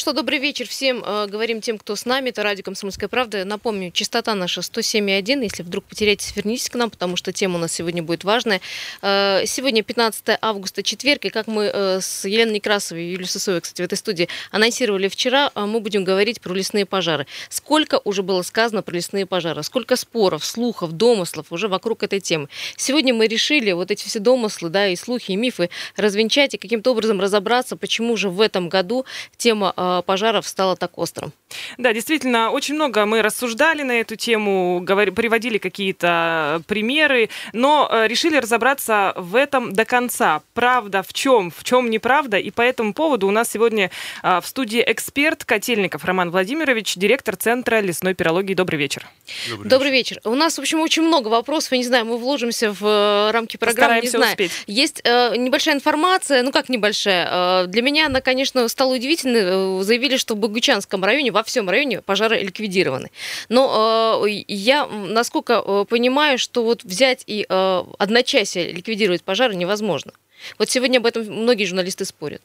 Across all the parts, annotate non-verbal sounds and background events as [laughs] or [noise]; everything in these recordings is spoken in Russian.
что, добрый вечер всем. Э, говорим тем, кто с нами. Это радио «Комсомольская правда». Напомню, частота наша 107,1. Если вдруг потеряетесь, вернитесь к нам, потому что тема у нас сегодня будет важная. Э, сегодня 15 августа, четверг. И как мы э, с Еленой Некрасовой и Юлией Сысоевой, кстати, в этой студии анонсировали вчера, мы будем говорить про лесные пожары. Сколько уже было сказано про лесные пожары? Сколько споров, слухов, домыслов уже вокруг этой темы? Сегодня мы решили вот эти все домыслы, да, и слухи, и мифы развенчать и каким-то образом разобраться, почему же в этом году тема пожаров стало так острым. Да, действительно, очень много мы рассуждали на эту тему, говори, приводили какие-то примеры, но э, решили разобраться в этом до конца. Правда в чем, в чем неправда, и по этому поводу у нас сегодня э, в студии эксперт Котельников Роман Владимирович, директор Центра лесной пирологии. Добрый вечер. Добрый, Добрый вечер. вечер. У нас, в общем, очень много вопросов, я не знаю, мы вложимся в рамки программы, не знаю. Успеть. Есть э, небольшая информация, ну как небольшая, э, для меня она, конечно, стала удивительной, заявили, что в Богучанском районе, во всем районе пожары ликвидированы. Но э, я, насколько э, понимаю, что вот взять и э, одночасье ликвидировать пожары невозможно. Вот сегодня об этом многие журналисты спорят.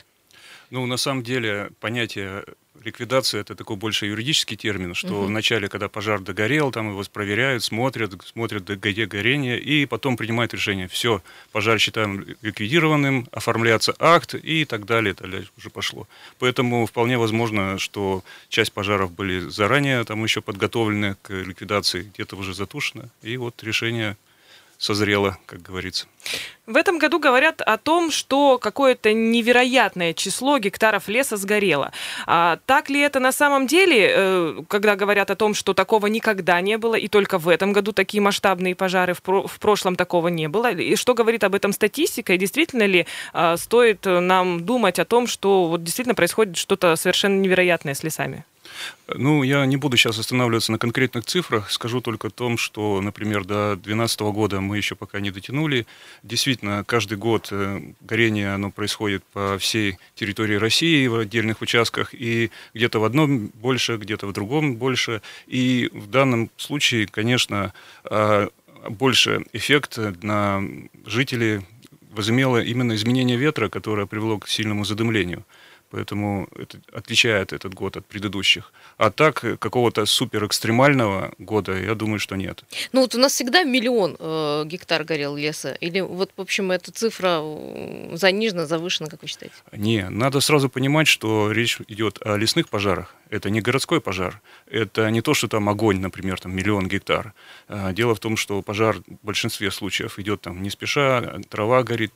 Ну, на самом деле, понятие ликвидация это такой больше юридический термин, что угу. вначале, когда пожар догорел, там его проверяют, смотрят, смотрят где горение, и потом принимают решение. Все, пожар считаем ликвидированным, оформляется акт и так далее, далее уже пошло. Поэтому вполне возможно, что часть пожаров были заранее там еще подготовлены к ликвидации, где-то уже затушено, и вот решение созрело, как говорится. В этом году говорят о том, что какое-то невероятное число гектаров леса сгорело. А так ли это на самом деле, э, когда говорят о том, что такого никогда не было, и только в этом году такие масштабные пожары, в, в прошлом такого не было? И что говорит об этом статистика? И действительно ли а, стоит нам думать о том, что вот действительно происходит что-то совершенно невероятное с лесами? Ну, я не буду сейчас останавливаться на конкретных цифрах, скажу только о том, что, например, до 2012 года мы еще пока не дотянули. Действительно, каждый год э, горение оно происходит по всей территории России в отдельных участках, и где-то в одном больше, где-то в другом больше. И в данном случае, конечно, а, больше эффект на жителей возымело именно изменение ветра, которое привело к сильному задымлению. Поэтому это отличает этот год от предыдущих. А так, э, какого-то супер экстремального года, я думаю, что нет. Ну вот у нас всегда миллион э, гектар горел леса. Или вот, в общем, эта цифра э, занижена, завышена, как вы считаете? Не, надо сразу понимать, что речь идет о лесных пожарах. Это не городской пожар. Это не то, что там огонь, например, там миллион гектар. А, дело в том, что пожар в большинстве случаев идет там не спеша, трава горит,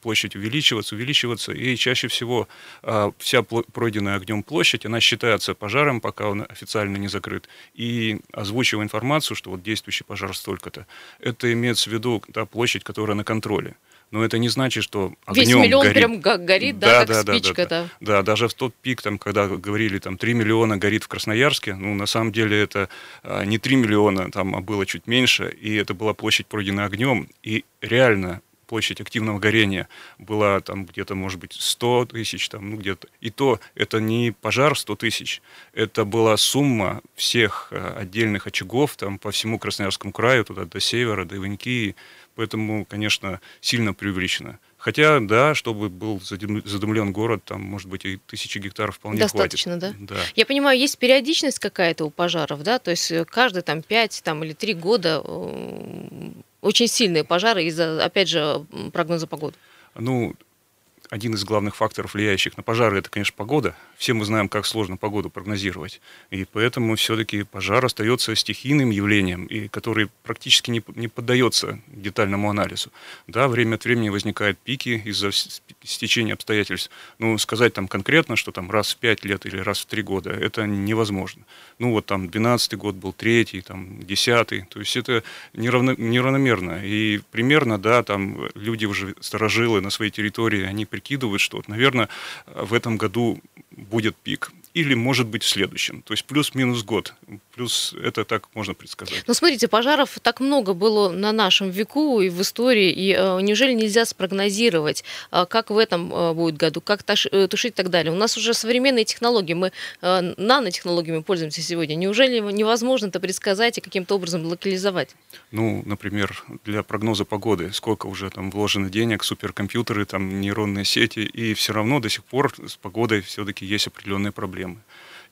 площадь увеличиваться, увеличиваться, и чаще всего а, вся пройденная огнем площадь, она считается пожаром, пока он официально не закрыт. И озвучивая информацию, что вот действующий пожар столько-то, это имеется в виду та площадь, которая на контроле но это не значит, что огнем Весь миллион горит. прям горит, да, да, как да, спичка. Да, да, да. да, даже в тот пик, там, когда говорили, там, 3 миллиона горит в Красноярске, ну, на самом деле это а, не 3 миллиона, там, а было чуть меньше, и это была площадь, пройденная огнем, и реально площадь активного горения была там где-то, может быть, 100 тысяч, там, ну где-то. И то это не пожар 100 тысяч, это была сумма всех а, отдельных очагов там по всему Красноярскому краю, туда до севера, до Иваньки, Поэтому, конечно, сильно преувеличено. Хотя, да, чтобы был задымлен город, там, может быть, и тысячи гектаров вполне Достаточно, хватит. да? Да. Я понимаю, есть периодичность какая-то у пожаров, да? То есть э, каждые там 5 там, или 3 года э, очень сильные пожары из-за, опять же, прогноза погоды. Ну, один из главных факторов, влияющих на пожары, это, конечно, погода. Все мы знаем, как сложно погоду прогнозировать. И поэтому все-таки пожар остается стихийным явлением, и который практически не, не поддается детальному анализу. Да, время от времени возникают пики из-за стечения обстоятельств. Ну, сказать там конкретно, что там раз в пять лет или раз в три года, это невозможно. Ну, вот там 12 год был третий, там 10 то есть это неравно, неравномерно. И примерно, да, там люди уже сторожилы на своей территории, они прикидывают, что, вот, наверное, в этом году будет пик или, может быть, в следующем. То есть плюс-минус год. Плюс это так можно предсказать. Ну, смотрите, пожаров так много было на нашем веку и в истории, и э, неужели нельзя спрогнозировать, э, как в этом э, будет году, как тош, э, тушить и так далее? У нас уже современные технологии, мы э, нанотехнологиями пользуемся сегодня. Неужели невозможно это предсказать и каким-то образом локализовать? Ну, например, для прогноза погоды, сколько уже там вложено денег, суперкомпьютеры, там нейронные сети, и все равно до сих пор с погодой все-таки есть определенные проблемы проблемы.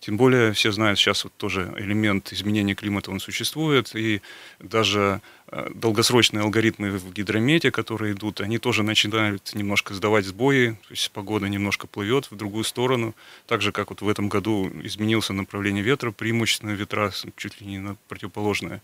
Тем более все знают, сейчас вот тоже элемент изменения климата, он существует, и даже э, долгосрочные алгоритмы в гидромете, которые идут, они тоже начинают немножко сдавать сбои, то есть погода немножко плывет в другую сторону, так же, как вот в этом году изменился направление ветра, преимущественно ветра чуть ли не на противоположное.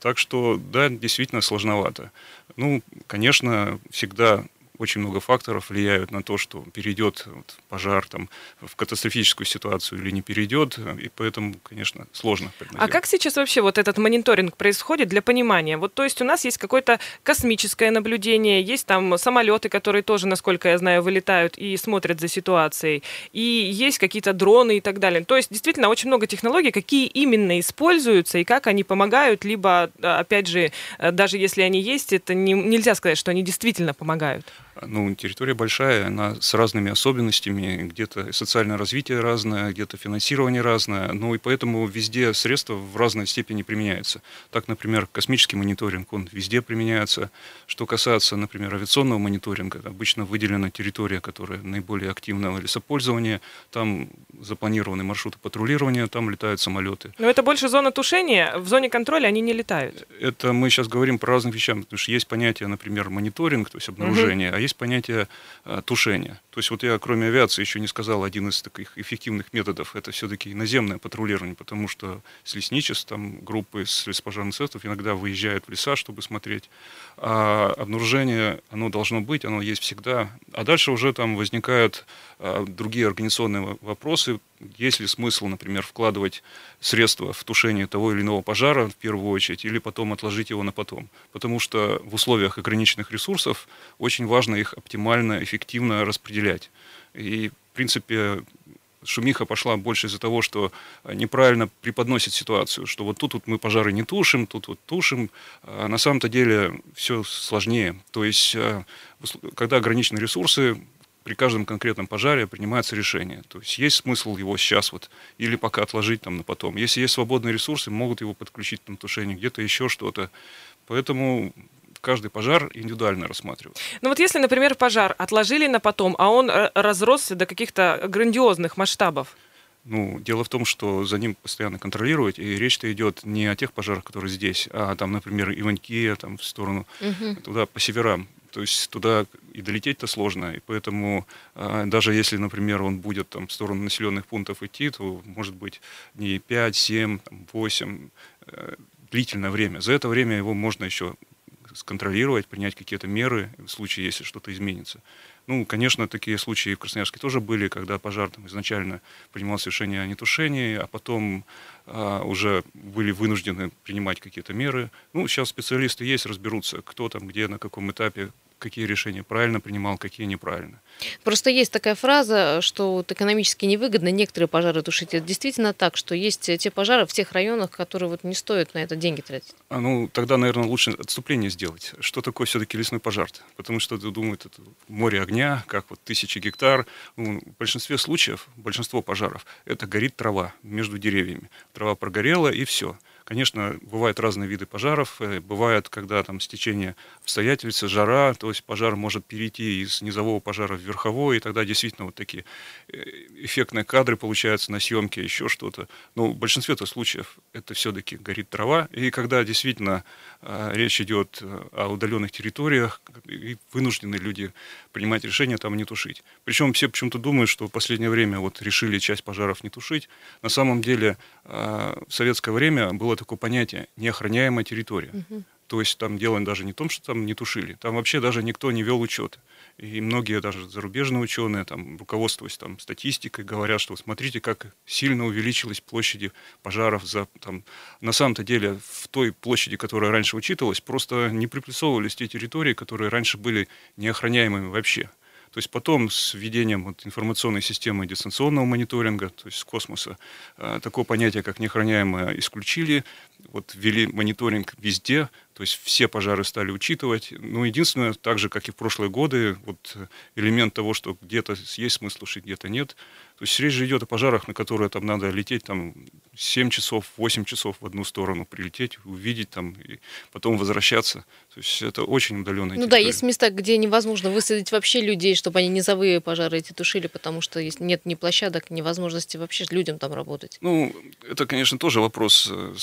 Так что, да, действительно сложновато. Ну, конечно, всегда очень много факторов влияют на то, что перейдет вот, пожар там, в катастрофическую ситуацию или не перейдет, и поэтому, конечно, сложно. А как сейчас вообще вот этот мониторинг происходит для понимания? Вот, то есть у нас есть какое-то космическое наблюдение, есть там самолеты, которые тоже, насколько я знаю, вылетают и смотрят за ситуацией, и есть какие-то дроны и так далее. То есть действительно очень много технологий, какие именно используются и как они помогают, либо, опять же, даже если они есть, это не, нельзя сказать, что они действительно помогают. Ну, территория большая, она с разными особенностями, где-то социальное развитие разное, где-то финансирование разное, ну и поэтому везде средства в разной степени применяются. Так, например, космический мониторинг, он везде применяется. Что касается, например, авиационного мониторинга, обычно выделена территория, которая наиболее активного лесопользования, там запланированы маршруты патрулирования, там летают самолеты. Но это больше зона тушения, в зоне контроля они не летают. Это мы сейчас говорим про разных вещах, потому что есть понятие, например, мониторинг, то есть обнаружение, угу. а есть понятие а, тушения. То есть вот я, кроме авиации, еще не сказал, один из таких эффективных методов – это все-таки наземное патрулирование, потому что с лесничеств, там группы с леспожарных средств иногда выезжают в леса, чтобы смотреть. А обнаружение, оно должно быть, оно есть всегда. А дальше уже там возникают а, другие организационные вопросы. Есть ли смысл, например, вкладывать средства в тушение того или иного пожара в первую очередь, или потом отложить его на потом? Потому что в условиях ограниченных ресурсов очень важно их оптимально, эффективно распределять. И, в принципе, шумиха пошла больше из-за того, что неправильно преподносит ситуацию, что вот тут вот мы пожары не тушим, тут вот тушим. А на самом-то деле все сложнее. То есть, а, когда ограничены ресурсы, при каждом конкретном пожаре принимается решение. То есть есть смысл его сейчас вот или пока отложить там на потом. Если есть свободные ресурсы, могут его подключить на тушение, где-то еще что-то. Поэтому каждый пожар индивидуально рассматривать. Ну вот если, например, пожар отложили на потом, а он э, разросся до каких-то грандиозных масштабов, ну, дело в том, что за ним постоянно контролировать, и речь-то идет не о тех пожарах, которые здесь, а там, например, Иваньки, там в сторону, угу. туда по северам. То есть туда и долететь-то сложно, и поэтому а, даже если, например, он будет там в сторону населенных пунктов идти, то может быть не 5, 7, 8, э, длительное время. За это время его можно еще сконтролировать, принять какие-то меры в случае, если что-то изменится. Ну, конечно, такие случаи в Красноярске тоже были, когда пожар там, изначально принимался решение о нетушении, а потом а, уже были вынуждены принимать какие-то меры. Ну, сейчас специалисты есть, разберутся, кто там, где, на каком этапе, какие решения правильно принимал, какие неправильно. Просто есть такая фраза, что вот экономически невыгодно некоторые пожары тушить. Это действительно так, что есть те пожары в тех районах, которые вот не стоят на это деньги тратить? А, ну, тогда, наверное, лучше отступление сделать. Что такое все-таки лесной пожар? -то? Потому что думают, это море огня, как вот тысячи гектар. Ну, в большинстве случаев, большинство пожаров, это горит трава между деревьями. Трава прогорела и все. Конечно, бывают разные виды пожаров. Э, бывает, когда там стечение обстоятельств, жара, то есть пожар может перейти из низового пожара в верховой, и тогда действительно вот такие э, эффектные кадры получаются на съемке, еще что-то. Но в большинстве случаев это все-таки горит трава. И когда действительно э, речь идет о удаленных территориях, и вынуждены люди принимать решение там не тушить. Причем все почему-то думают, что в последнее время вот решили часть пожаров не тушить. На самом деле в советское время было было такое понятие неохраняемая территория. Угу. То есть там дело даже не в том, что там не тушили, там вообще даже никто не вел учет. И многие даже зарубежные ученые, там, руководствуясь там, статистикой, говорят, что смотрите, как сильно увеличилась площади пожаров. За, там, на самом-то деле в той площади, которая раньше учитывалась, просто не приплюсовывались те территории, которые раньше были неохраняемыми вообще. То есть потом с введением вот информационной системы дистанционного мониторинга, то есть с космоса, э, такое понятие, как неохраняемое, исключили. Вот ввели мониторинг везде, то есть все пожары стали учитывать. Ну, единственное, так же, как и в прошлые годы, вот элемент того, что где-то есть смысл тушить, где-то нет. То есть речь же идет о пожарах, на которые там надо лететь там 7 часов, 8 часов в одну сторону, прилететь, увидеть там, и потом возвращаться. То есть это очень удаленная Ну да, есть места, где невозможно высадить вообще людей, чтобы они низовые пожары эти тушили, потому что нет ни площадок, ни возможности вообще людям там работать. Ну, это, конечно, тоже вопрос э,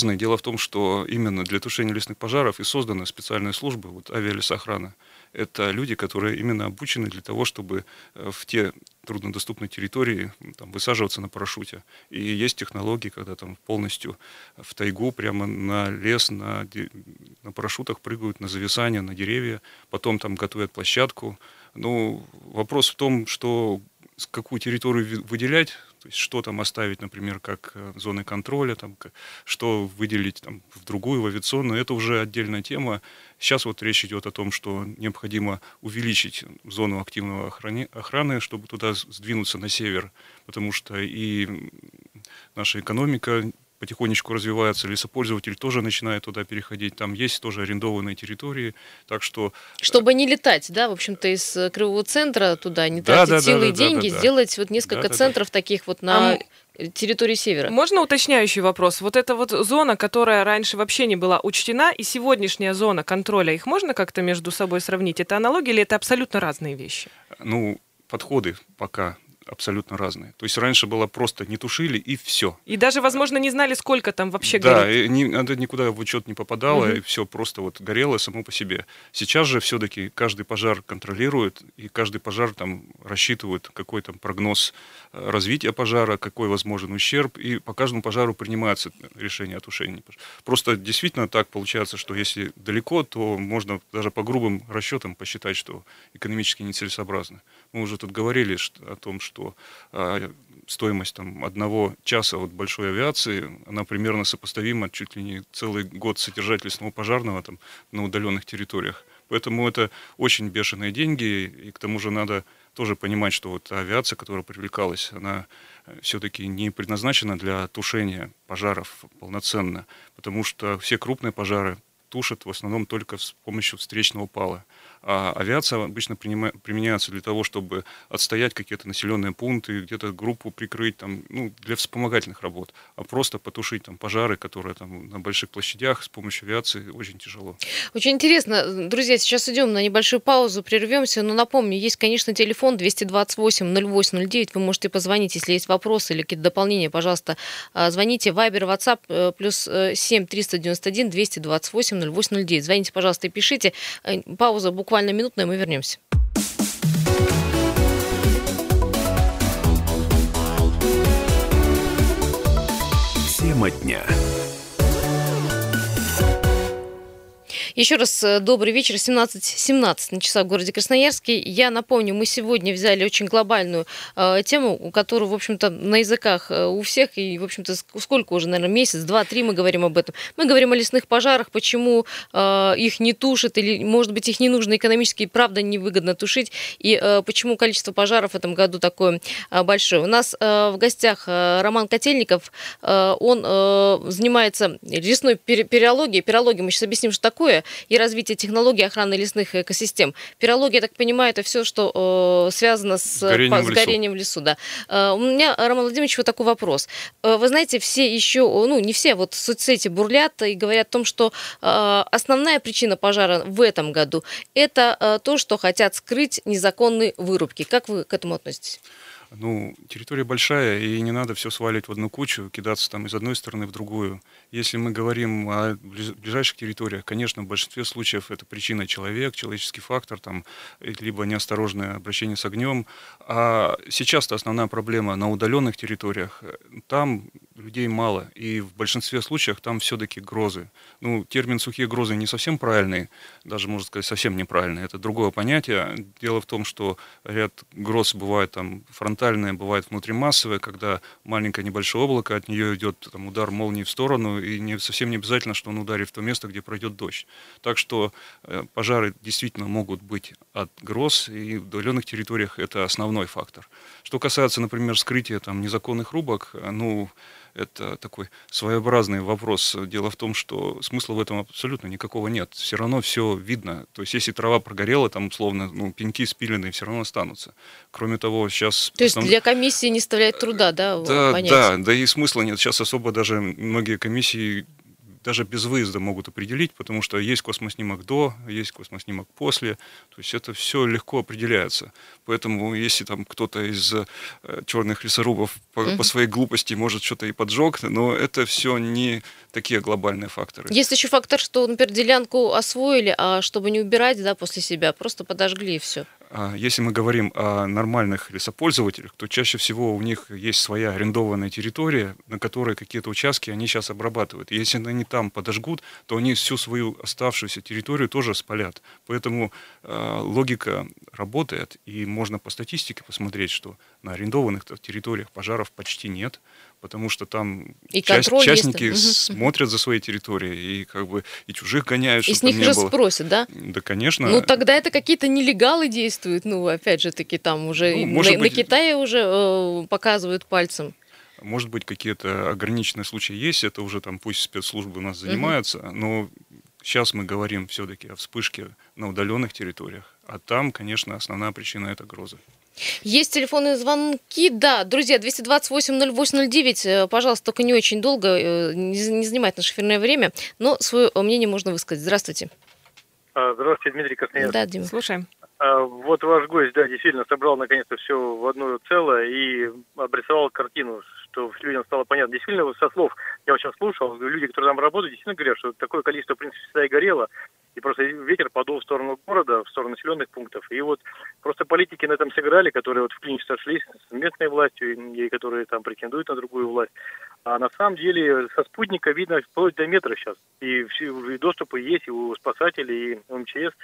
своеобразный. Дело в том, что именно для тушения лесных пожаров и созданы специальные службы, вот авиалесохрана. Это люди, которые именно обучены для того, чтобы э, в те труднодоступной территории там, высаживаться на парашюте. И есть технологии, когда там полностью в тайгу, прямо на лес, на, на парашютах прыгают, на зависание, на деревья, потом там готовят площадку. Ну, вопрос в том, что какую территорию выделять, то есть что там оставить, например, как э, зоны контроля, там, что выделить там, в другую, в авиационную, это уже отдельная тема. Сейчас вот речь идет о том, что необходимо увеличить зону активного охраны, охраны чтобы туда сдвинуться на север, потому что и наша экономика потихонечку развивается, лесопользователь тоже начинает туда переходить, там есть тоже арендованные территории, так что... Э, Чтобы не летать, да, в общем-то, из э, Кривого центра туда, не да, тратить да, силы да, и деньги, да, да, сделать вот несколько да, центров да, таких вот на... А территории севера. Можно уточняющий вопрос? Вот эта вот зона, которая раньше вообще не была учтена, и сегодняшняя зона контроля, их можно как-то между собой сравнить? Это аналогия или это абсолютно разные вещи? Ну, подходы пока абсолютно разные. То есть раньше было просто не тушили и все. И даже, возможно, не знали, сколько там вообще да, горит. Да, ни, это никуда в учет не попадало, угу. и все просто вот горело само по себе. Сейчас же все-таки каждый пожар контролирует, и каждый пожар там рассчитывает, какой там прогноз э, развития пожара, какой возможен ущерб, и по каждому пожару принимается решение о тушении. Просто действительно так получается, что если далеко, то можно даже по грубым расчетам посчитать, что экономически нецелесообразно. Мы уже тут говорили о том, что а, стоимость там, одного часа от большой авиации, она примерно сопоставима чуть ли не целый год содержать лесного пожарного там, на удаленных территориях. Поэтому это очень бешеные деньги, и к тому же надо тоже понимать, что вот авиация, которая привлекалась, она э, все-таки не предназначена для тушения пожаров полноценно, потому что все крупные пожары тушат в основном только с помощью встречного пала. А авиация обычно применяется для того, чтобы отстоять какие-то населенные пункты, где-то группу прикрыть, там, ну, для вспомогательных работ. А просто потушить там, пожары, которые там, на больших площадях с помощью авиации очень тяжело. Очень интересно. Друзья, сейчас идем на небольшую паузу, прервемся. Но напомню, есть, конечно, телефон 228-08-09. Вы можете позвонить, если есть вопросы или какие-то дополнения, пожалуйста, а, звоните. Вайбер, WhatsApp, э, плюс 7 391 228 0809. Звоните, пожалуйста, и пишите. Э, пауза буквально буквально минутная, мы вернемся. Тема дня. Еще раз э, добрый вечер. 17.17 17 на часах в городе Красноярске. Я напомню, мы сегодня взяли очень глобальную э, тему, которую, в общем-то, на языках э, у всех, и, в общем-то, сколько уже, наверное, месяц, два, три мы говорим об этом. Мы говорим о лесных пожарах, почему э, их не тушат, или, может быть, их не нужно экономически, правда, невыгодно тушить, и э, почему количество пожаров в этом году такое э, большое. У нас э, в гостях э, Роман Котельников, э, он э, занимается лесной пирологией. Пирология, мы сейчас объясним, что такое и развитие технологий охраны лесных экосистем. Пирология, я так понимаю, это все, что э, связано с горением, по, с горением в лесу. Да. Э, у меня, Роман Владимирович, вот такой вопрос. Э, вы знаете, все еще, ну не все, вот соцсети бурлят и говорят о том, что э, основная причина пожара в этом году это э, то, что хотят скрыть незаконные вырубки. Как вы к этому относитесь? Ну, территория большая, и не надо все сваливать в одну кучу, кидаться там из одной стороны в другую. Если мы говорим о ближайших территориях, конечно, в большинстве случаев это причина человек, человеческий фактор, там, либо неосторожное обращение с огнем. А сейчас-то основная проблема на удаленных территориях. Там людей мало, и в большинстве случаев там все-таки грозы. Ну, термин «сухие грозы» не совсем правильный, даже, можно сказать, совсем неправильный. Это другое понятие. Дело в том, что ряд гроз бывает там фронтальные, бывает внутримассовые, когда маленькое небольшое облако, от нее идет там, удар молнии в сторону, и не, совсем не обязательно, что он ударит в то место, где пройдет дождь. Так что э, пожары действительно могут быть от гроз, и в удаленных территориях это основной фактор. Что касается, например, скрытия там, незаконных рубок, ну, это такой своеобразный вопрос. Дело в том, что смысла в этом абсолютно никакого нет. Все равно все видно. То есть, если трава прогорела, там, условно, ну, пеньки спиленные все равно останутся. Кроме того, сейчас... То есть основ... для комиссии не составляет труда, да, да, понять? Да, да и смысла нет. Сейчас особо даже многие комиссии даже без выезда могут определить, потому что есть космоснимок до, есть космоснимок после, то есть это все легко определяется. Поэтому если там кто-то из э, черных лесорубов по, mm-hmm. по своей глупости может что-то и поджег, но это все не такие глобальные факторы. Есть еще фактор, что, например, делянку освоили, а чтобы не убирать да, после себя, просто подожгли и все. А, если мы говорим о нормальных лесопользователях, то чаще всего у них есть своя арендованная территория, на которой какие-то участки они сейчас обрабатывают. Если они там подожгут, то они всю свою оставшуюся территорию тоже спалят. Поэтому э, логика работает, и можно по статистике посмотреть, что на арендованных территориях пожаров почти нет потому что там и часть, частники есть. смотрят за своей территорией и как бы и чужих гоняют, И с них же было. спросят, да? Да, конечно. Ну тогда это какие-то нелегалы действуют, ну опять же таки там уже ну, на, быть... на Китае уже э, показывают пальцем. Может быть, какие-то ограниченные случаи есть, это уже там пусть спецслужбы у нас занимаются, угу. но сейчас мы говорим все-таки о вспышке на удаленных территориях, а там, конечно, основная причина это гроза. Есть телефонные звонки. Да, друзья, 228-0809. Э, пожалуйста, только не очень долго, э, не занимает наше эфирное время, но свое мнение можно высказать. Здравствуйте. А, здравствуйте, Дмитрий Красноярский. Да, Дима. Слушаем. А, вот ваш гость, да, действительно собрал наконец-то все в одно целое и обрисовал картину, что людям стало понятно. Действительно, со слов, я очень слушал, люди, которые там работают, действительно говорят, что такое количество, в принципе, всегда и горело, и просто ветер подул в сторону города, в сторону населенных пунктов. И вот просто политики на этом сыграли, которые вот в клинч сошлись с местной властью, и которые там претендуют на другую власть. А на самом деле со спутника видно вплоть до метра сейчас. И, все, и доступы есть и у спасателей, и у МЧС.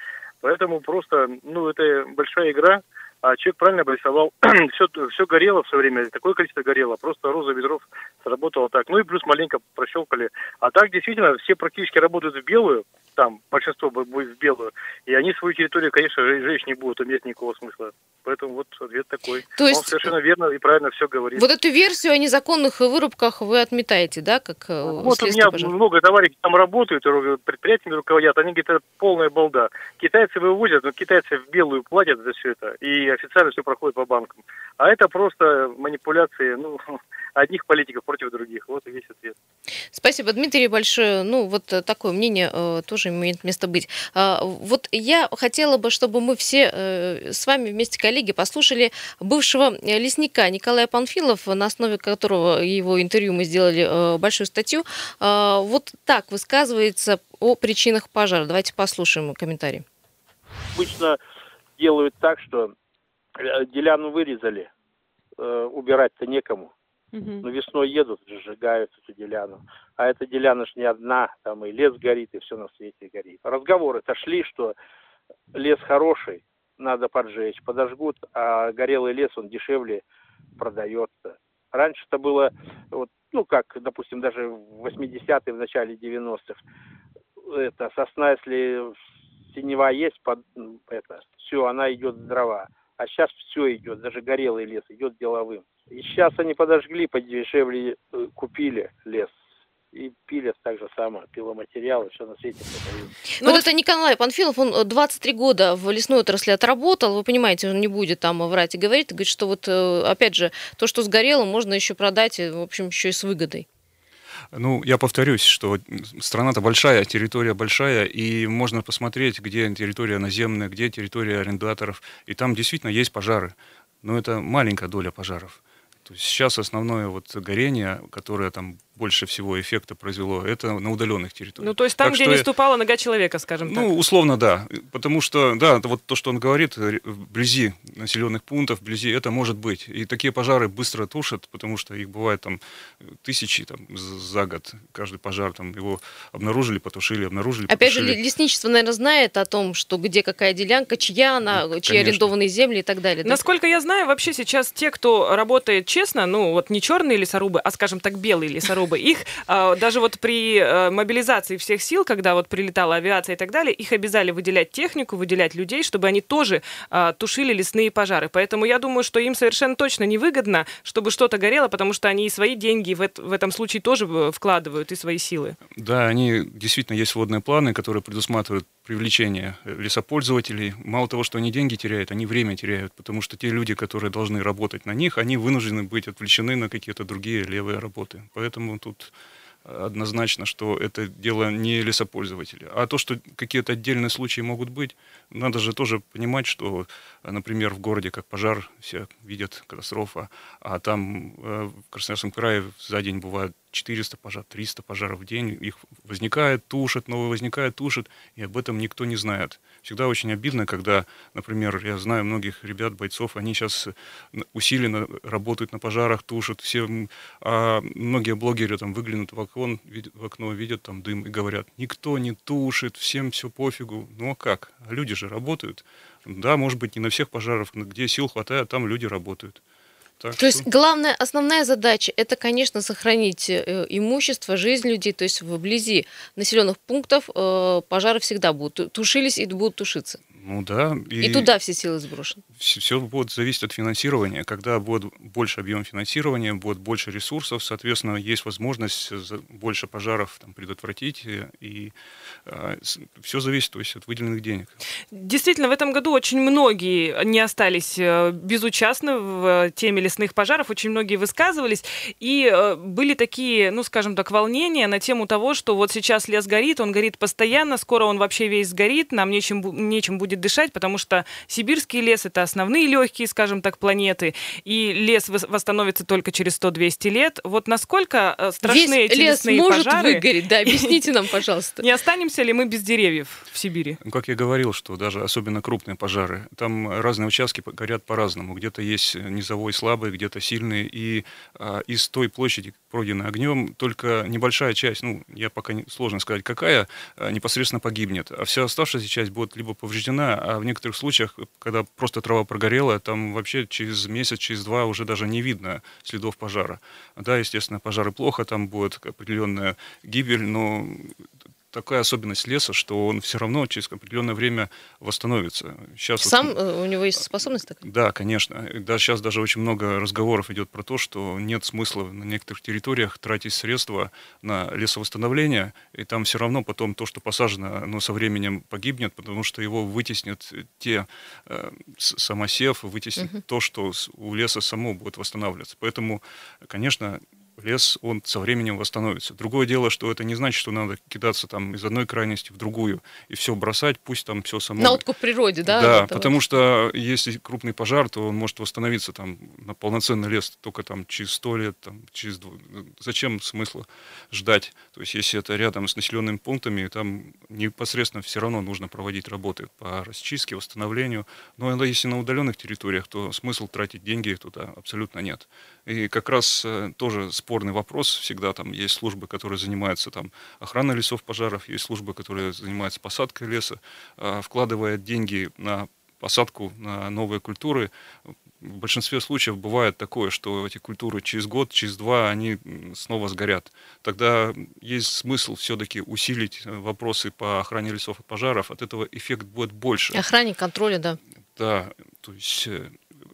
Поэтому просто, ну, это большая игра, а человек правильно обрисовал, [clears throat] все, все горело в свое время, такое количество горело, просто роза ветров сработала так. Ну и плюс маленько прощелкали. А так действительно все практически работают в белую, там большинство будет в белую, и они свою территорию, конечно, жечь не будут, там нет никакого смысла. Поэтому вот ответ такой. То есть... Он совершенно верно и правильно все говорит. Вот эту версию о незаконных вырубках вы отметаете, да, как э, Вот у меня пожар? много товарищей там работают, предприятиями руководят, они говорят, это полная балда. Китайцы вывозят, но китайцы в белую платят за все это, и официально все проходит по банкам. А это просто манипуляции, ну, [laughs] одних политиков против других. Вот и весь ответ. Спасибо, Дмитрий, большое. Ну, вот такое мнение э, тоже имеет место быть. А, вот я хотела бы, чтобы мы все э, с вами вместе, коллеги, послушали бывшего лесника Николая Панфилов, на основе которого его интервью мы сделали э, большую статью. А, вот так высказывается о причинах пожара. Давайте послушаем комментарий. Обычно делают так, что деляну вырезали, убирать-то некому. Но весной едут, сжигают эту деляну. А эта деляна ж не одна, там и лес горит, и все на свете горит. Разговоры-то шли, что лес хороший, надо поджечь. Подожгут, а горелый лес, он дешевле продается. Раньше это было, вот, ну как, допустим, даже в 80-е, в начале 90-х, это сосна, если синева есть, под, это, все, она идет в дрова. А сейчас все идет, даже горелый лес идет деловым. И сейчас они подожгли, подешевле э, купили лес и пилят так же самое, пиломатериалы, все на свете продают. Ну, вот это Николай Панфилов, он 23 э, года в лесной отрасли отработал, вы понимаете, он не будет там врать и говорить, говорит, что вот, э, опять же, то, что сгорело, можно еще продать, в общем, еще и с выгодой. Ну, я повторюсь, что страна-то большая, территория большая, и можно посмотреть, где территория наземная, где территория арендаторов, и там действительно есть пожары, но это маленькая доля пожаров. То есть сейчас основное вот горение, которое там больше всего эффекта произвело, это на удаленных территориях. Ну, то есть там, так где не ступала нога человека, скажем так. Ну, условно, да. Потому что, да, это вот то, что он говорит, вблизи населенных пунктов, вблизи, это может быть. И такие пожары быстро тушат, потому что их бывает там тысячи там, за год. Каждый пожар там его обнаружили, потушили, обнаружили, Опять потушили. же, лесничество, наверное, знает о том, что где какая делянка, чья она, ну, чьи арендованные земли и так далее. Да? Насколько я знаю, вообще сейчас те, кто работает честно, ну, вот не черные лесорубы, а, скажем так, белые лесорубы, чтобы их э, даже вот при э, мобилизации всех сил, когда вот прилетала авиация и так далее, их обязали выделять технику, выделять людей, чтобы они тоже э, тушили лесные пожары. Поэтому я думаю, что им совершенно точно невыгодно, чтобы что-то горело, потому что они и свои деньги в, в этом случае тоже э, вкладывают, и свои силы. Да, они действительно есть водные планы, которые предусматривают привлечение лесопользователей. Мало того, что они деньги теряют, они время теряют, потому что те люди, которые должны работать на них, они вынуждены быть отвлечены на какие-то другие левые работы. Поэтому тут однозначно, что это дело не лесопользователя. А то, что какие-то отдельные случаи могут быть, надо же тоже понимать, что, например, в городе как пожар, все видят катастрофа, а там э, в Красноярском крае за день бывает 400 пожаров, 300 пожаров в день, их возникает, тушат, новые возникает, тушат, и об этом никто не знает. Всегда очень обидно, когда, например, я знаю многих ребят, бойцов, они сейчас усиленно работают на пожарах, тушат, все, а многие блогеры там выглянут в окно, в окно, видят там дым и говорят, никто не тушит, всем все пофигу. Ну а как? Люди же работают. Да, может быть, не на всех пожарах, но где сил хватает, там люди работают. Так то что... есть главная, основная задача это, конечно, сохранить э, имущество, жизнь людей, то есть вблизи населенных пунктов э, пожары всегда будут тушились и будут тушиться. Ну да. И, и туда все силы сброшены. Все, все будет зависеть от финансирования. Когда будет больше объем финансирования, будет больше ресурсов, соответственно, есть возможность больше пожаров там, предотвратить. И, и а, все зависит то есть, от выделенных денег. Действительно, в этом году очень многие не остались э, безучастны в теме лесных пожаров. Очень многие высказывались. И э, были такие, ну, скажем так, волнения на тему того, что вот сейчас лес горит, он горит постоянно, скоро он вообще весь сгорит, нам нечем, нечем будет дышать, потому что сибирский лес — это основные легкие, скажем так, планеты, и лес восстановится только через 100-200 лет. Вот насколько э, страшны Весь эти лес лесные может пожары? выгореть, да, объясните нам, пожалуйста. [laughs] Не останемся ли мы без деревьев в Сибири? Как я говорил, что даже особенно крупные пожары, там разные участки горят по-разному. Где-то есть низовой слабый, где-то сильный, и а, из той площади, пройденной огнем, только небольшая часть, ну, я пока не, сложно сказать, какая, а, непосредственно погибнет, а вся оставшаяся часть будет либо повреждена, а в некоторых случаях, когда просто трава прогорела, там вообще через месяц, через два уже даже не видно следов пожара. Да, естественно, пожары плохо, там будет определенная гибель, но такая особенность леса, что он все равно через определенное время восстановится. Сейчас Сам вот, э, у него есть способность такая? Да, конечно. Да, сейчас даже очень много разговоров идет про то, что нет смысла на некоторых территориях тратить средства на лесовосстановление, и там все равно потом то, что посажено, оно со временем погибнет, потому что его вытеснят те э, самосев, вытеснит угу. то, что у леса само будет восстанавливаться. Поэтому, конечно, лес, он со временем восстановится. Другое дело, что это не значит, что надо кидаться там из одной крайности в другую и все бросать, пусть там все само... На откуп природе, да? Да, потому что если крупный пожар, то он может восстановиться там на полноценный лес только там через сто лет, там, через... Зачем смысла ждать? То есть если это рядом с населенными пунктами, там непосредственно все равно нужно проводить работы по расчистке, восстановлению. Но если на удаленных территориях, то смысл тратить деньги туда абсолютно нет. И как раз э, тоже спорный вопрос. Всегда там есть службы, которые занимаются там охраной лесов пожаров, есть службы, которые занимаются посадкой леса, а, вкладывая деньги на посадку на новые культуры. В большинстве случаев бывает такое, что эти культуры через год, через два, они снова сгорят. Тогда есть смысл все-таки усилить э, вопросы по охране лесов от пожаров. От этого эффект будет больше. Охране, контроля, да. Да, то есть э,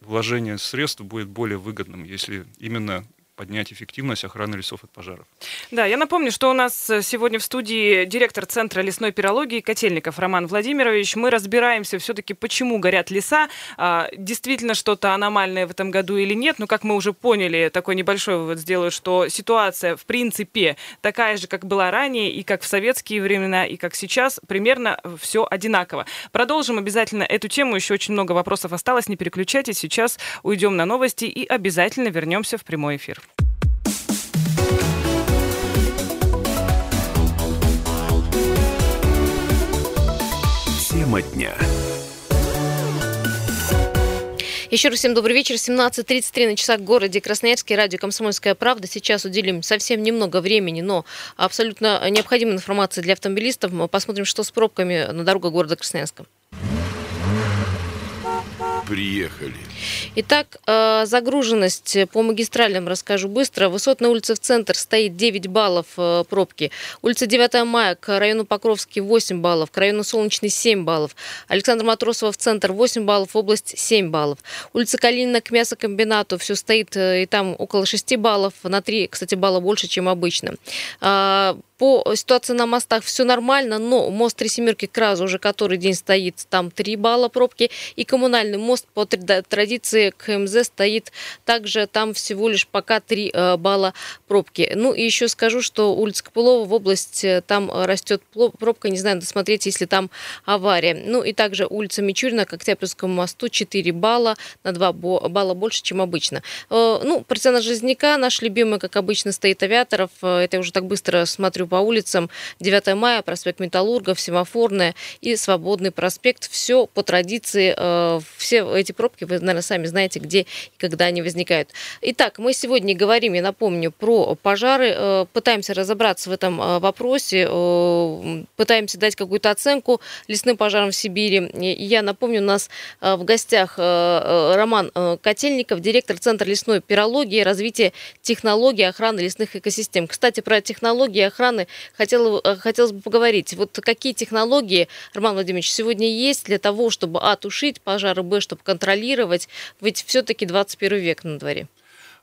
вложение средств будет более выгодным, если именно поднять эффективность охраны лесов от пожаров. Да, я напомню, что у нас э, сегодня в студии директор Центра лесной пирологии Котельников Роман Владимирович. Мы разбираемся все-таки, почему горят леса. А, действительно что-то аномальное в этом году или нет. Но, как мы уже поняли, такой небольшой вывод сделаю, что ситуация, в принципе, такая же, как была ранее, и как в советские времена, и как сейчас, примерно все одинаково. Продолжим обязательно эту тему. Еще очень много вопросов осталось. Не переключайтесь. Сейчас уйдем на новости и обязательно вернемся в прямой эфир. Тема дня. Еще раз всем добрый вечер. 17.33 на часах в городе Красноярске. Радио «Комсомольская правда». Сейчас уделим совсем немного времени, но абсолютно необходимая информация для автомобилистов. Мы посмотрим, что с пробками на дорогах города Красноярска. Приехали. Итак, э, загруженность по магистралям расскажу быстро. Высотная улица в центр стоит 9 баллов э, пробки. Улица 9 мая к району Покровский 8 баллов, к району Солнечный 7 баллов. Александр Матросова в центр 8 баллов, область 7 баллов. Улица Калинина к мясокомбинату все стоит и там около 6 баллов, на 3, кстати, балла больше, чем обычно. А, по ситуации на мостах все нормально, но мост Три Семерки к уже который день стоит, там 3 балла пробки. И коммунальный мост по традиции к МЗ стоит также, там всего лишь пока 3 э, балла пробки. Ну и еще скажу, что улица Копылова в область, э, там растет пробка, не знаю, досмотреть, если там авария. Ну и также улица Мичурина к Октябрьскому мосту 4 балла, на 2 балла больше, чем обычно. Э, ну, процент Жизняка, наш любимый, как обычно, стоит авиаторов. Это я уже так быстро смотрю по улицам 9 мая, проспект Металлургов, Семафорная и Свободный проспект. Все по традиции. Э, все эти пробки, вы, наверное, сами знаете, где и когда они возникают. Итак, мы сегодня говорим, я напомню, про пожары. Э, пытаемся разобраться в этом э, вопросе, пытаемся дать какую-то оценку лесным пожарам в Сибири. И я напомню, у нас в гостях Роман Котельников, директор Центра лесной пирологии и развития технологий охраны лесных экосистем. Кстати, про технологии охраны э, хотелось бы поговорить. Вот какие технологии, Роман Владимирович, сегодня есть для того, чтобы, а, тушить пожары, б, чтобы контролировать? Ведь все-таки 21 век на дворе.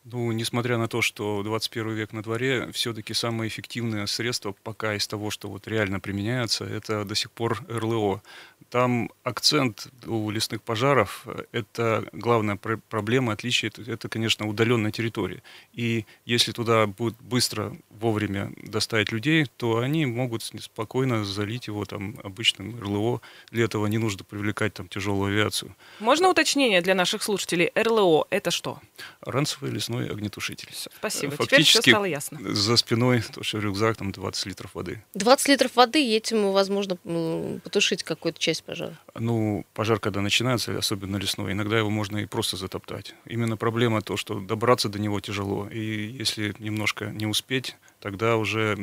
Ну, несмотря на то, что 21 век на дворе, все-таки самое эффективное средство пока из того, что вот реально применяется, это до сих пор РЛО. Там акцент у лесных пожаров, это главная пр проблема, отличие, это, это, конечно, удаленная территория. И если туда будет быстро, вовремя доставить людей, то они могут спокойно залить его там обычным РЛО. Для этого не нужно привлекать там тяжелую авиацию. Можно уточнение для наших слушателей? РЛО – это что? Ранцевый лесной огнетушитель. Спасибо, Фактически теперь все стало ясно. за спиной тоже рюкзак, там 20 литров воды. 20 литров воды, и этим возможно потушить какую-то часть пожара? Ну, пожар, когда начинается, особенно лесной, иногда его можно и просто затоптать. Именно проблема то, что добраться до него тяжело. И если немножко не успеть, тогда уже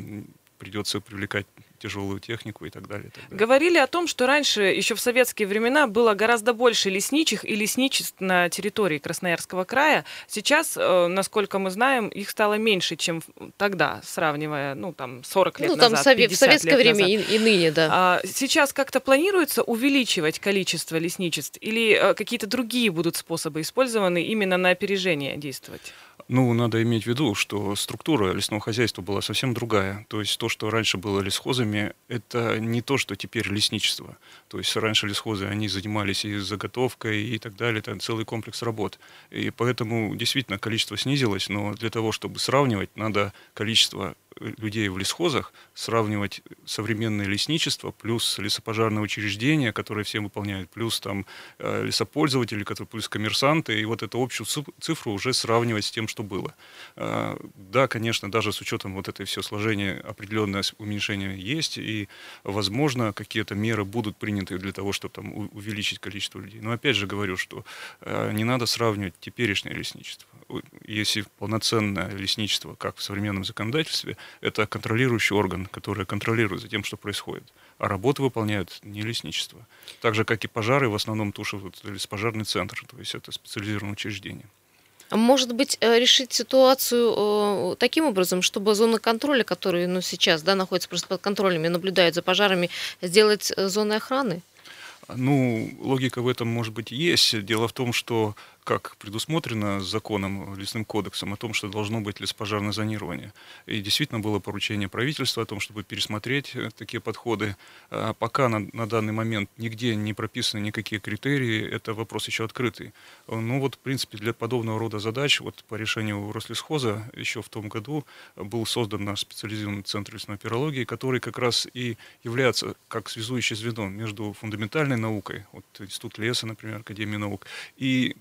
придется привлекать тяжелую технику и так далее, и так далее. Говорили о том, что раньше, еще в советские времена, было гораздо больше лесничих и лесничеств на территории Красноярского края. Сейчас, э, насколько мы знаем, их стало меньше, чем тогда, сравнивая, ну, там, 40 лет ну, назад, там сове- в советское время и, и ныне, да. А, сейчас как-то планируется увеличивать количество лесничеств или э, какие-то другие будут способы использованы именно на опережение действовать? Ну, надо иметь в виду, что структура лесного хозяйства была совсем другая. То есть то, что раньше было лесхозами, это не то, что теперь лесничество. То есть раньше лесхозы, они занимались и заготовкой и так далее, это целый комплекс работ. И поэтому действительно количество снизилось, но для того, чтобы сравнивать, надо количество людей в лесхозах, сравнивать современное лесничество, плюс лесопожарные учреждения, которые все выполняют, плюс там э, лесопользователи, которые, плюс коммерсанты, и вот эту общую цифру уже сравнивать с тем, что было. Э, да, конечно, даже с учетом вот этой все сложения определенное уменьшение есть, и, возможно, какие-то меры будут приняты для того, чтобы там увеличить количество людей. Но опять же говорю, что э, не надо сравнивать теперешнее лесничество. Если полноценное лесничество, как в современном законодательстве, это контролирующий орган, который контролирует за тем, что происходит. А работы выполняют не лесничество. Так же, как и пожары, в основном тушат леспожарный центр, то есть это специализированное учреждение. Может быть, э, решить ситуацию э, таким образом, чтобы зона контроля, которые ну, сейчас да, находятся просто под контролем и наблюдают за пожарами, сделать э, зоной охраны? Ну, логика в этом, может быть, есть. Дело в том, что как предусмотрено законом, лесным кодексом, о том, что должно быть леспожарное зонирование. И действительно было поручение правительства о том, чтобы пересмотреть э, такие подходы. А пока на, на данный момент нигде не прописаны никакие критерии, это вопрос еще открытый. Ну вот, в принципе, для подобного рода задач, вот по решению Рослесхоза еще в том году был создан наш специализированный центр лесной пирологии, который как раз и является как связующее звено между фундаментальной наукой, вот Институт леса, например, Академия наук, и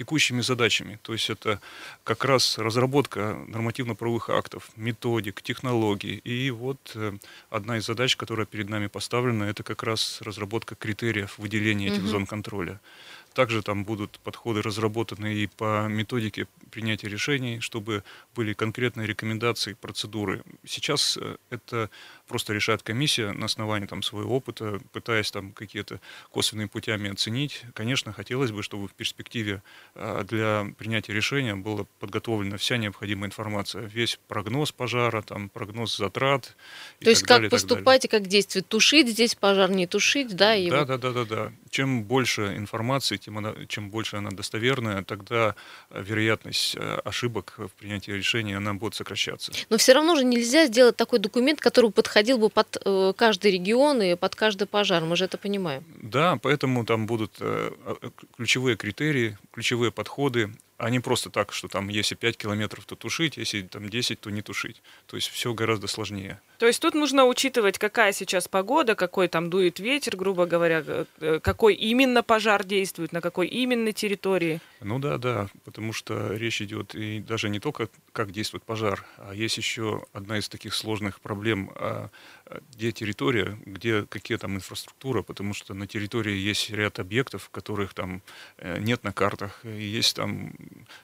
текущими задачами. То есть это как раз разработка нормативно-правовых актов, методик, технологий. И вот э, одна из задач, которая перед нами поставлена, это как раз разработка критериев выделения этих угу. зон контроля. Также там будут подходы разработаны и по методике принятия решений, чтобы были конкретные рекомендации, процедуры. Сейчас э, это просто решает комиссия на основании там, своего опыта, пытаясь там какие-то косвенными путями оценить. Конечно, хотелось бы, чтобы в перспективе э, для принятия решения была подготовлена вся необходимая информация, весь прогноз пожара, там, прогноз затрат. То есть как далее, поступать и как действовать? Тушить здесь пожар, не тушить, да? И да, вот... да, да, да, да. Чем больше информации, тем, она, чем больше она достоверная, тогда э, вероятность э, ошибок в принятии решения она будет сокращаться. Но все равно же нельзя сделать такой документ, который подходил бы под э, каждый регион и под каждый пожар. Мы же это понимаем. Да, поэтому там будут ключевые критерии, ключевые подходы а не просто так, что там если 5 километров, то тушить, если там 10, то не тушить. То есть все гораздо сложнее. То есть тут нужно учитывать, какая сейчас погода, какой там дует ветер, грубо говоря, э, какой именно пожар действует, на какой именно территории. Ну да, да, потому что речь идет и даже не только как действует пожар, а есть еще одна из таких сложных проблем, а, а где территория, где какие там инфраструктура, потому что на территории есть ряд объектов, которых там э, нет на картах, и есть там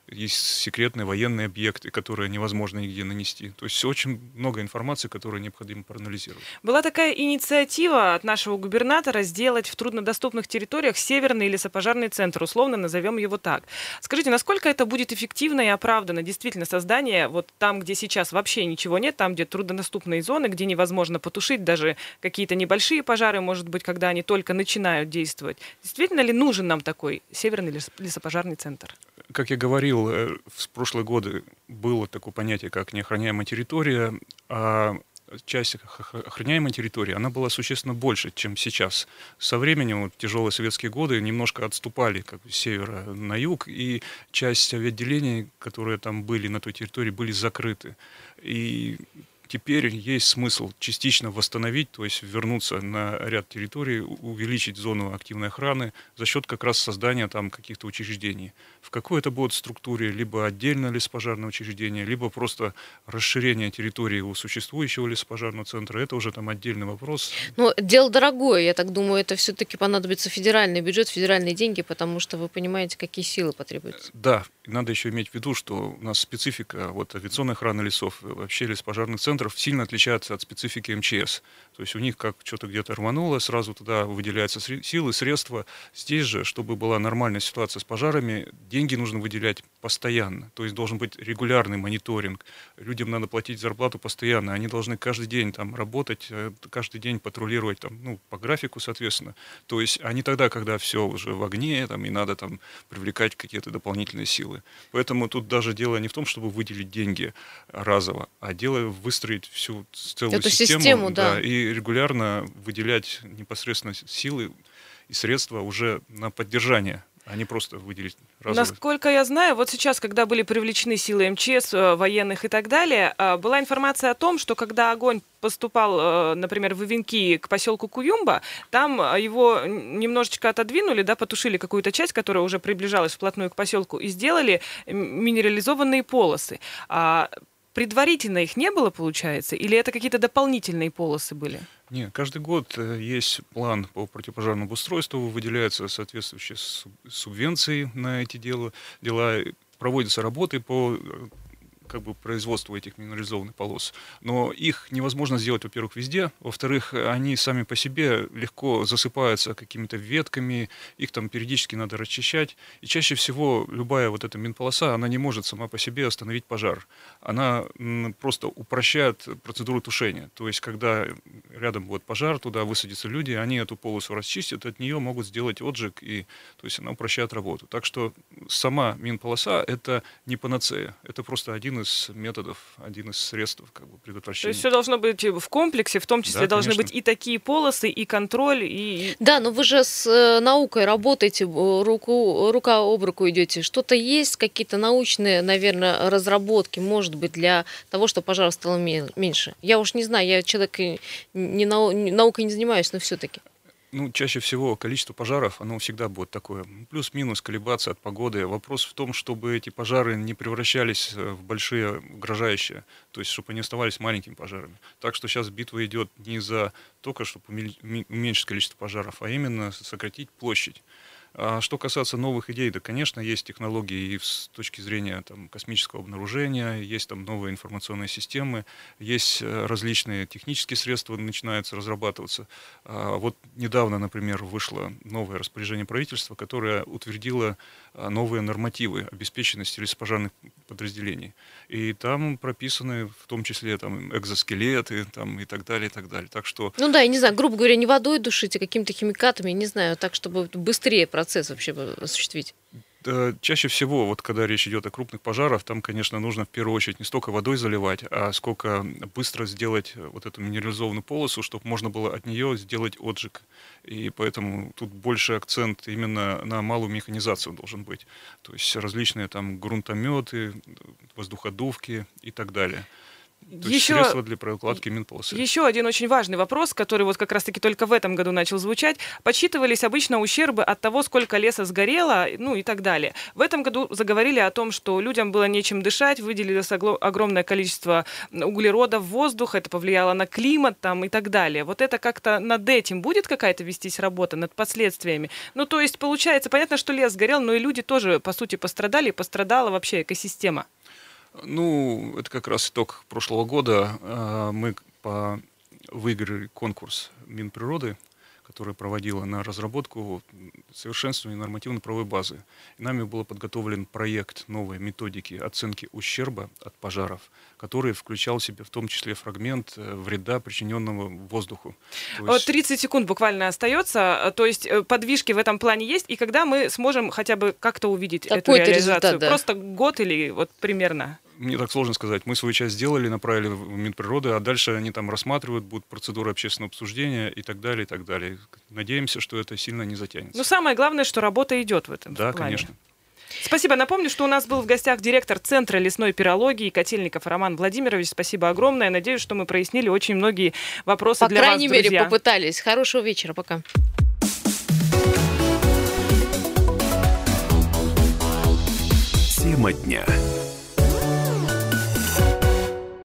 есть секретные военные объекты, которые невозможно нигде нанести. То есть очень много информации, которую необходимо проанализировать. Была такая инициатива от нашего губернатора сделать в труднодоступных территориях северный лесопожарный центр, условно назовем его так. Скажите, насколько это будет эффективно и оправдано действительно создание вот там, где сейчас вообще ничего нет, там, где труднодоступные зоны, где невозможно потушить даже какие-то небольшие пожары, может быть, когда они только начинают действовать. Действительно ли нужен нам такой северный лесопожарный центр? Как я говорил, э, в прошлые годы было такое понятие, как неохраняемая территория, а часть охраняемой территории, она была существенно больше, чем сейчас. Со временем, вот, тяжелые советские годы, немножко отступали как с севера на юг, и часть авиаотделений, которые там были на той территории, были закрыты. И теперь есть смысл частично восстановить, то есть вернуться на ряд территорий, увеличить зону активной охраны за счет как раз создания там каких-то учреждений. В какой это будет структуре, либо отдельно леспожарное учреждение, либо просто расширение территории у существующего леспожарного центра, это уже там отдельный вопрос. Но дело дорогое, я так думаю, это все-таки понадобится федеральный бюджет, федеральные деньги, потому что вы понимаете, какие силы потребуются. Да, надо еще иметь в виду, что у нас специфика вот, авиационной охраны лесов, вообще леспожарных центров сильно отличается от специфики МЧС. То есть у них как что-то где-то рвануло, сразу туда выделяются силы, средства. Здесь же, чтобы была нормальная ситуация с пожарами, деньги нужно выделять постоянно. То есть должен быть регулярный мониторинг. Людям надо платить зарплату постоянно. Они должны каждый день там работать, э, каждый день патрулировать там, ну, по графику, соответственно. То есть, а не тогда, когда все уже в огне, там, и надо там привлекать какие-то дополнительные силы. Поэтому тут даже дело не в том, чтобы выделить деньги разово, а дело выстроить всю целую Эту систему, систему да, да. и регулярно выделять непосредственно силы и средства уже на поддержание а не просто выделить разовые. Насколько я знаю, вот сейчас, когда были привлечены силы МЧС, э, военных и так далее, э, была информация о том, что когда огонь поступал, э, например, в Ивенки к поселку Куюмба, там его немножечко отодвинули, да, потушили какую-то часть, которая уже приближалась вплотную к поселку, и сделали минерализованные полосы. Предварительно их не было, получается, или это какие-то дополнительные полосы были? Нет, каждый год э, есть план по противопожарному устройству, выделяются соответствующие субвенции на эти дела, дела проводятся работы по э, как бы производству этих минерализованных полос. Но их невозможно сделать, во-первых, везде. Во-вторых, они сами по себе легко засыпаются какими-то ветками, их там периодически надо расчищать. И чаще всего любая вот эта минполоса, она не может сама по себе остановить пожар. Она просто упрощает процедуру тушения. То есть, когда рядом будет пожар, туда высадятся люди, они эту полосу расчистят, от нее могут сделать отжиг, и то есть она упрощает работу. Так что сама минполоса — это не панацея, это просто один один из методов, один из средств как бы, предотвращения. То есть все должно быть в комплексе, в том числе да, должны быть и такие полосы, и контроль, и... Да, но вы же с э, наукой работаете, руку, рука об руку идете. Что-то есть, какие-то научные, наверное, разработки, может быть, для того, чтобы пожар стало меньше? Я уж не знаю, я человек не нау... наукой не занимаюсь, но все-таки. Ну, чаще всего количество пожаров, оно всегда будет такое, плюс-минус колебаться от погоды. Вопрос в том, чтобы эти пожары не превращались э, в большие угрожающие, то есть чтобы они оставались маленькими пожарами. Так что сейчас битва идет не за только, чтобы уменьшить количество пожаров, а именно сократить площадь. А что касается новых идей, да, конечно, есть технологии и с точки зрения там, космического обнаружения, есть там новые информационные системы, есть э, различные технические средства начинаются разрабатываться. А вот недавно, например, вышло новое распоряжение правительства, которое утвердило а, новые нормативы обеспеченности лесопожарных подразделений. И там прописаны в том числе там, экзоскелеты там, и так далее, и так далее. Так что... Ну да, я не знаю, грубо говоря, не водой душить, а какими-то химикатами, не знаю, так, чтобы быстрее процесс вообще осуществить. Чаще всего, вот когда речь идет о крупных пожарах, там, конечно, нужно в первую очередь не столько водой заливать, а сколько быстро сделать вот эту минерализованную полосу, чтобы можно было от нее сделать отжиг. И поэтому тут больше акцент именно на малую механизацию должен быть. То есть различные там грунтометы, воздуходувки и так далее. То еще, средства для прокладки минполосы. Еще один очень важный вопрос, который вот как раз-таки только в этом году начал звучать. Подсчитывались обычно ущербы от того, сколько леса сгорело, ну и так далее. В этом году заговорили о том, что людям было нечем дышать, выделилось огромное количество углерода в воздух, это повлияло на климат там и так далее. Вот это как-то над этим будет какая-то вестись работа, над последствиями? Ну то есть получается, понятно, что лес сгорел, но и люди тоже, по сути, пострадали, и пострадала вообще экосистема. Ну, это как раз итог прошлого года. А, мы по... выиграли конкурс Минприроды, который проводила на разработку совершенствования нормативно-правовой базы. И нами был подготовлен проект новой методики оценки ущерба от пожаров, который включал в себя в том числе фрагмент э, вреда, причиненного воздуху. То есть... 30 секунд буквально остается. То есть э, подвижки в этом плане есть. И когда мы сможем хотя бы как-то увидеть Такой эту реализацию? Результат, да. Просто год или вот примерно? Мне так сложно сказать. Мы свою часть сделали, направили в Минприроды, а дальше они там рассматривают, будут процедуры общественного обсуждения и так далее, и так далее. Надеемся, что это сильно не затянется. Но самое главное, что работа идет в этом Да, плане. конечно. Спасибо. Напомню, что у нас был в гостях директор Центра лесной пирологии Котельников Роман Владимирович. Спасибо огромное. Надеюсь, что мы прояснили очень многие вопросы По для вас, По крайней мере, друзья. попытались. Хорошего вечера. Пока. Тема дня.